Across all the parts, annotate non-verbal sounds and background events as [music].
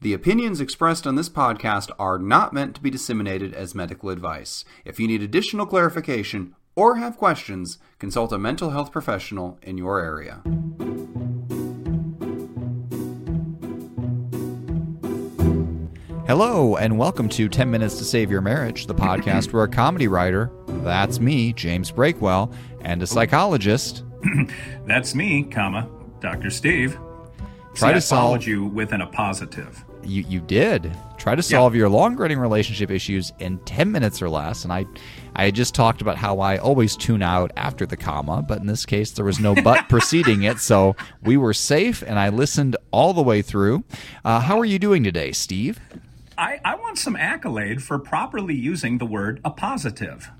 The opinions expressed on this podcast are not meant to be disseminated as medical advice. If you need additional clarification or have questions, consult a mental health professional in your area. Hello, and welcome to 10 Minutes to Save Your Marriage, the podcast where a comedy writer, that's me, James Breakwell, and a psychologist, [clears throat] That's me, comma, Dr. Steve. Try See, to solve- you within a positive. You, you did try to solve your long running relationship issues in 10 minutes or less. And I, I just talked about how I always tune out after the comma, but in this case, there was no but [laughs] preceding it. So we were safe, and I listened all the way through. Uh, how are you doing today, Steve? I, I want some accolade for properly using the word appositive.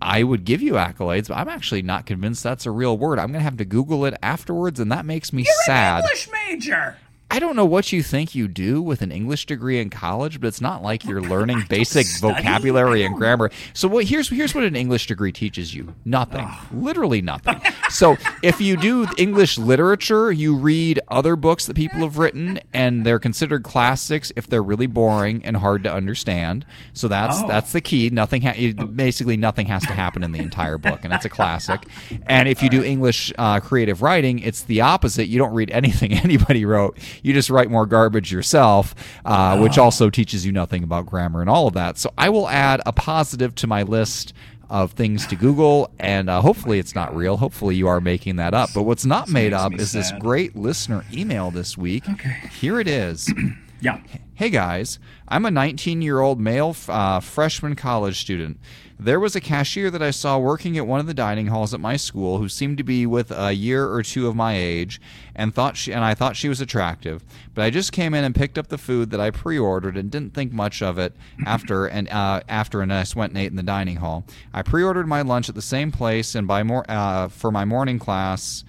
I would give you accolades, but I'm actually not convinced that's a real word. I'm going to have to Google it afterwards, and that makes me sad. English major. I don't know what you think you do with an English degree in college, but it's not like you're learning [laughs] basic study. vocabulary and grammar. So what, here's here's what an English degree teaches you: nothing, literally nothing. [laughs] so if you do English literature, you read other books that people have written, and they're considered classics if they're really boring and hard to understand. So that's Oh. that's the key. Nothing, ha- basically, nothing has to happen in the entire book, and it's a classic. And if you do English uh, creative writing, it's the opposite. You don't read anything [laughs] anybody wrote. You just write more garbage yourself, uh, which also teaches you nothing about grammar and all of that. So I will add appositive to my list of things to Google, and uh, hopefully it's not real. Hopefully you are making that up. But what's not made up is this great listener email this week. Okay. Here it is. Yeah. Hey guys, I'm a 19 year old male uh, freshman college student. There was a cashier that I saw working at one of the dining halls at my school who seemed to be with a year or two of my age and thought she and I thought she was attractive. But I just came in and picked up the food that I pre-ordered and didn't think much of it [laughs] after and uh, after and I went and ate in the dining hall. I pre-ordered my lunch at the same place and by more uh, for my morning class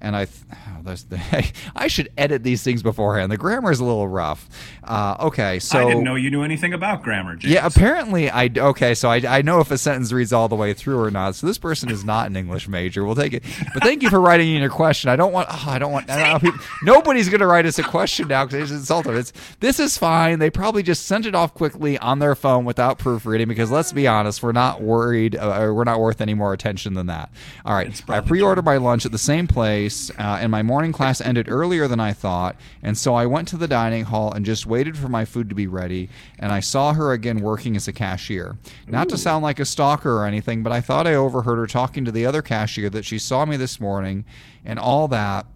and I, th- [sighs] oh, the, [laughs] I should edit these things beforehand. The grammar is a little rough. Uh, okay, so I didn't know you knew anything about grammar, James. yeah, apparently I okay. So I, I know if a sentence reads all the way through or not. So this person is not an English major. We'll take it. But thank you for writing in your question. I don't want. Oh, I don't want. I don't people- nobody's going to write us a question now because it's insulting. It's this is fine. They probably just sent it off quickly on their phone without proofreading because let's be honest, we're not worried. Uh, we're not worth any more attention than that. All right, I pre-ordered my lunch at the same place, uh, and my morning class ended earlier than I thought, and so I went to the dining hall and just waited for my food to be ready, and I saw her again working as a cashier. Not to sound like a stalker or anything, but I thought I overheard her talking to the other cashier that she saw me this morning, and all that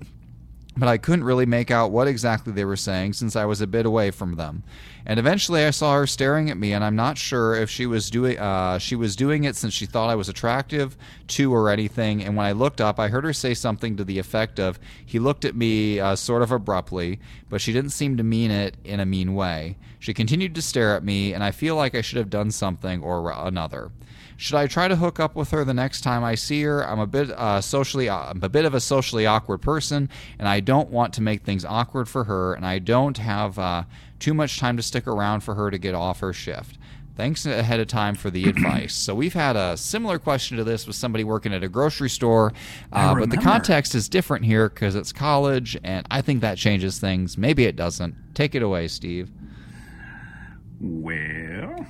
but I couldn't really make out what exactly they were saying since I was a bit away from them. And eventually, I saw her staring at me, and I'm not sure if she was doing uh, she was doing it since she thought I was attractive to or anything. And when I looked up, I heard her say something to the effect of, "He looked at me uh, sort of abruptly, but she didn't seem to mean it in a mean way. She continued to stare at me, and I feel like I should have done something or another." Should I try to hook up with her the next time I see her? I'm a bit uh, socially, I'm a bit of a socially awkward person, and I don't want to make things awkward for her, and I don't have uh, too much time to stick around for her to get off her shift. Thanks ahead of time for the [clears throat] advice. So we've had a similar question to this with somebody working at a grocery store, uh, but the context is different here because it's college, and I think that changes things. Maybe it doesn't. Take it away, Steve. Well,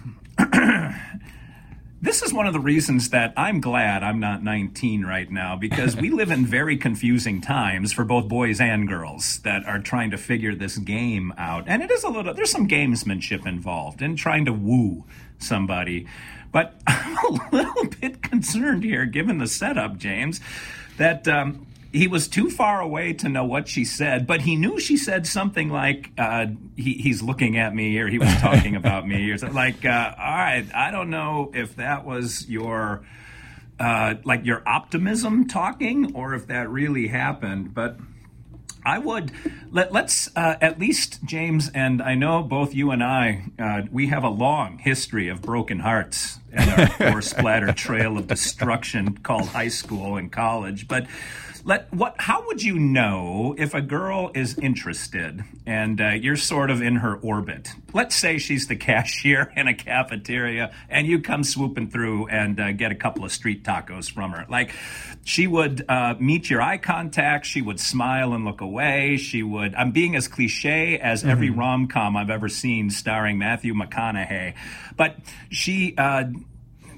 this is one of the reasons that I'm glad I'm not 19 right now because we [laughs] live in very confusing times for both boys and girls that are trying to figure this game out. And it is a little, there's some gamesmanship involved in trying to woo somebody. But [laughs] I'm a little bit concerned here, given the setup, James, that. Um, he was too far away to know what she said, but he knew she said something like, uh, he, he's looking at me or he was talking [laughs] about me or something like, uh, all right, I don't know if that was your, uh, like your optimism talking or if that really happened, but I would let let's uh, at least James and I know both you and I uh, we have a long history of broken hearts and our gore splatter trail of destruction called high school and college. But let what how would you know if a girl is interested and uh, you're sort of in her orbit let's say she's the [laughs] cashier in a cafeteria and you come swooping through and uh, get a couple of street tacos from her like she would uh, meet your eye contact she would smile and look away she would i'm being as cliche as mm-hmm. every rom-com i've ever seen starring matthew mcconaughey but she uh,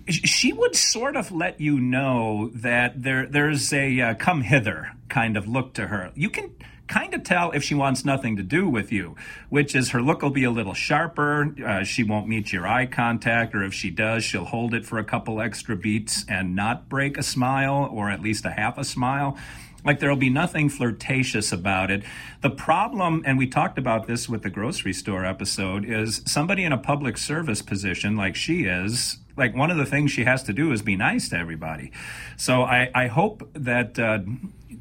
she would sort of let you know that there there's a uh, come hither kind of look to her. You can kind of tell if she wants nothing to do with you, which is her look will be a little sharper. Uh, she won't meet your eye contact, or if she does, she'll hold it for a couple extra beats and not break a smile or at least a half a smile. Like there'll be nothing flirtatious about it. The problem, and we talked about this with the grocery store episode, is somebody in a public service position like she is, like one of the things she has to do is be nice to everybody. So I, I hope that uh,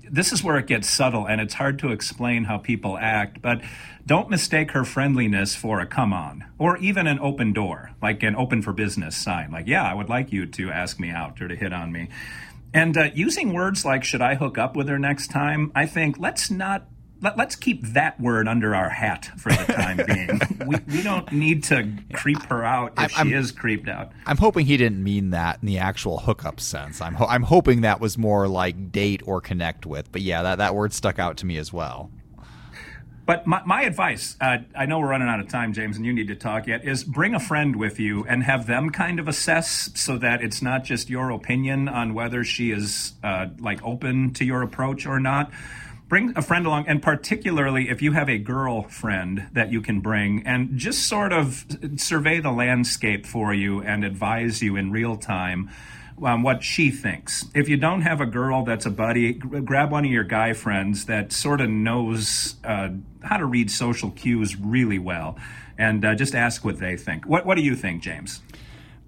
this is where it gets subtle and it's hard to explain how people act, but don't mistake her friendliness for a come on or even an open door, like an open for business sign. Like, yeah, I would like you to ask me out or to hit on me. And uh, using words like, should I hook up with her next time? I think let's not. Let, us keep that word under our hat for the time [laughs] being. we, we don't need to creep her out if I'm, she is creeped out. I'm hoping he didn't mean that in the actual hookup sense. I'm ho- I'm hoping that was more like date or connect with. But yeah, that, that word stuck out to me as well. But my, my advice, uh, I know we're running out of time, James, and you need to talk yet, is bring a friend with you and have them kind of assess so that it's not just your opinion on whether she is uh, like open to your approach or not. Bring a friend along, and particularly if you have a girlfriend that you can bring, and just sort of survey the landscape for you and advise you in real time um, what she thinks. If you don't have a girl that's a buddy, grab one of your guy friends that sort of knows uh, how to read social cues really well, and uh, just ask what they think. What What do you think, James?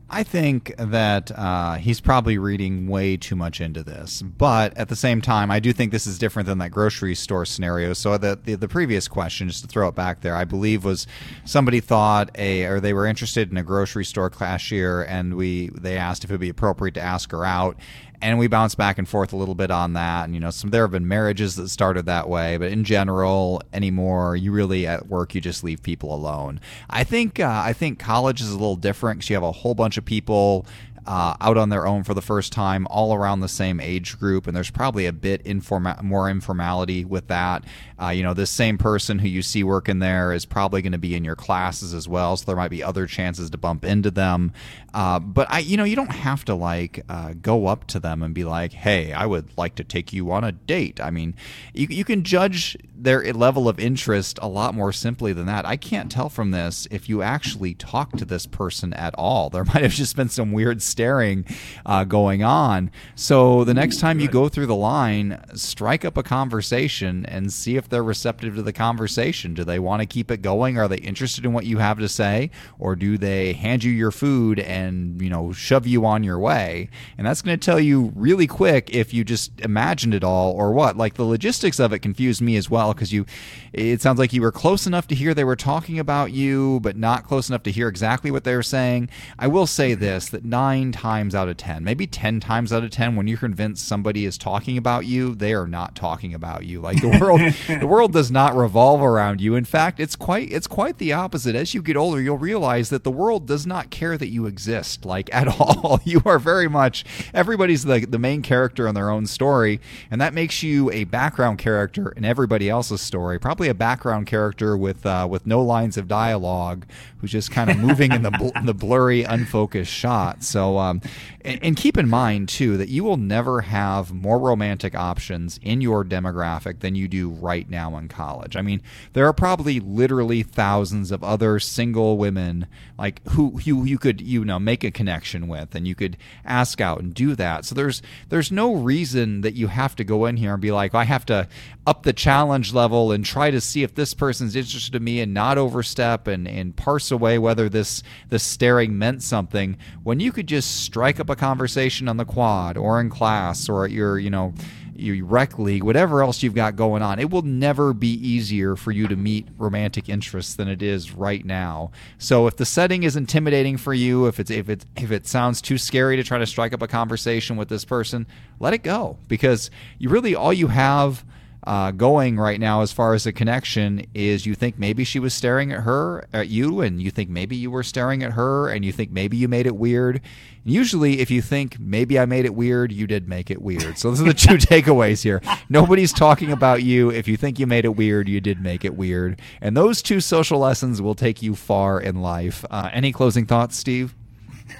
I think that uh, he's probably reading way too much into this, but at the same time, I do think this is different than that grocery store scenario. So the, the, the previous question, just to throw it back there, I believe was somebody thought a or they were interested in a grocery store cashier, and we they asked if it would be appropriate to ask her out, and we bounce back and forth a little bit on that. And you know, some there have been marriages that started that way, but in general, anymore, you really at work you just leave people alone. I think uh, I think college is a little different because you have a whole bunch of people uh, out on their own for the first time, all around the same age group, and there's probably a bit informa- more informality with that. Uh, you know, this same person who you see working there is probably going to be in your classes as well, so there might be other chances to bump into them. Uh, but I, you know, you don't have to like uh, go up to them and be like, "Hey, I would like to take you on a date." I mean, you you can judge their level of interest a lot more simply than that. I can't tell from this if you actually talk to this person at all. There [laughs] might have just been some weird staring uh, going on. So the next time you go through the line, strike up a conversation and see if they're receptive to the conversation. Do they want to keep it going? Are they interested in what you have to say? Or do they hand you your food and, you know, shove you on your way? And that's going to tell you really quick if you just imagined it all or what. Like the logistics of it confused me as well because you, it sounds like you were close enough to hear they were talking about you, but not close enough to hear exactly what they were saying. I will say this that nine times out of 10, maybe 10 times out of 10, when you're convinced somebody is talking about you, they are not talking about you. Like the world, [laughs] the world does not revolve around you. In fact, it's quite it's quite the opposite. As you get older, you'll realize that the world does not care that you exist like at [laughs] all. you are very much everybody's the the main character in their own story, and that makes you a background character in everybody else's story. Probably a background character with uh, with no lines of dialogue, who's just kind of moving in the bl- [laughs] the blurry, unfocused shot. So, um, and, and keep in mind too that you will never have more romantic options in your demographic than you do right now in college. I mean, there are probably literally thousands of other single women like who you you could you know make a connection with and you could ask out and do that. So there's there's no reason that you have to go in here and be like, I have to up the challenge level and try to see if this person's interested in me and not overstep and and parse away whether this this staring meant something when you could just strike up a conversation on the quad or in class or at your you know your rec league, whatever else you've got going on. It will never be easier for you to meet romantic interests than it is right now. So if the setting is intimidating for you, if it's if it if it sounds too scary to try to strike up a conversation with this person, let it go because you really all you have uh, going right now as far as a connection is you think maybe she was staring at her at you and you think maybe you were staring at her and you think maybe you made it weird. And usually if you think maybe i made it weird you did make it weird. So those are the two [laughs] takeaways here. Nobody's talking about you. If you think you made it weird you did make it weird. And those two social lessons will take you far in life. Uh, any closing thoughts steve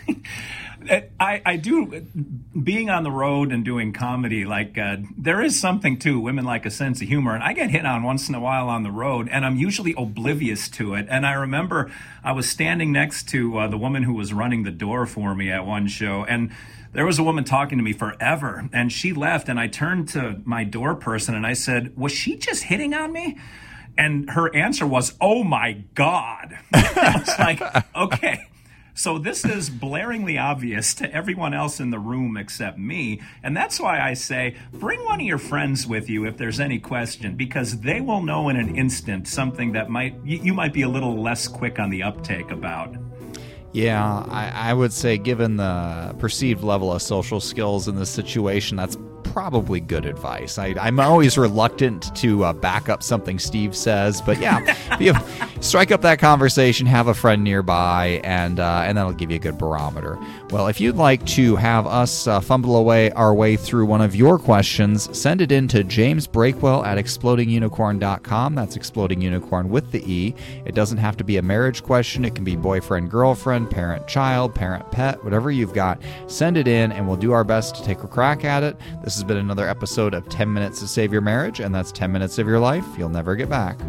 [laughs] I, I do being on the road and doing comedy like uh, there is something to women like a sense of humor and i get hit on once in a while on the road and i'm usually oblivious to it and i remember i was standing next to uh, the woman who was running the door for me at one show and there was a woman talking to me forever and she left and i turned to my door person and i said was she just hitting on me? And her answer was oh my god. [laughs] I was like okay so this is blaringly obvious to everyone else in the room except me. And that's why I say bring one of your friends with you if there's any question, because they will know in an instant something that might you might be a little less quick on the uptake about. Yeah, I, I would say, given the perceived level of social skills in this situation, that's probably good advice. I, am always reluctant to uh, back up something Steve says, but yeah, [laughs] you strike up that conversation, have a friend nearby, and uh, and that'll give you a good barometer. Well, if you'd like to have us uh, fumble away our way through one of your questions, send it in to James Breakwell at explodingunicorn.com. That's exploding unicorn with the E. It doesn't have to be a marriage question. It can be boyfriend, girlfriend, parent, child, parent, pet, whatever you've got. Send it in, and we'll do our best to take a crack at it. This has been another episode of 10 Minutes to Save Your Marriage, and that's 10 minutes of your life you'll never get back.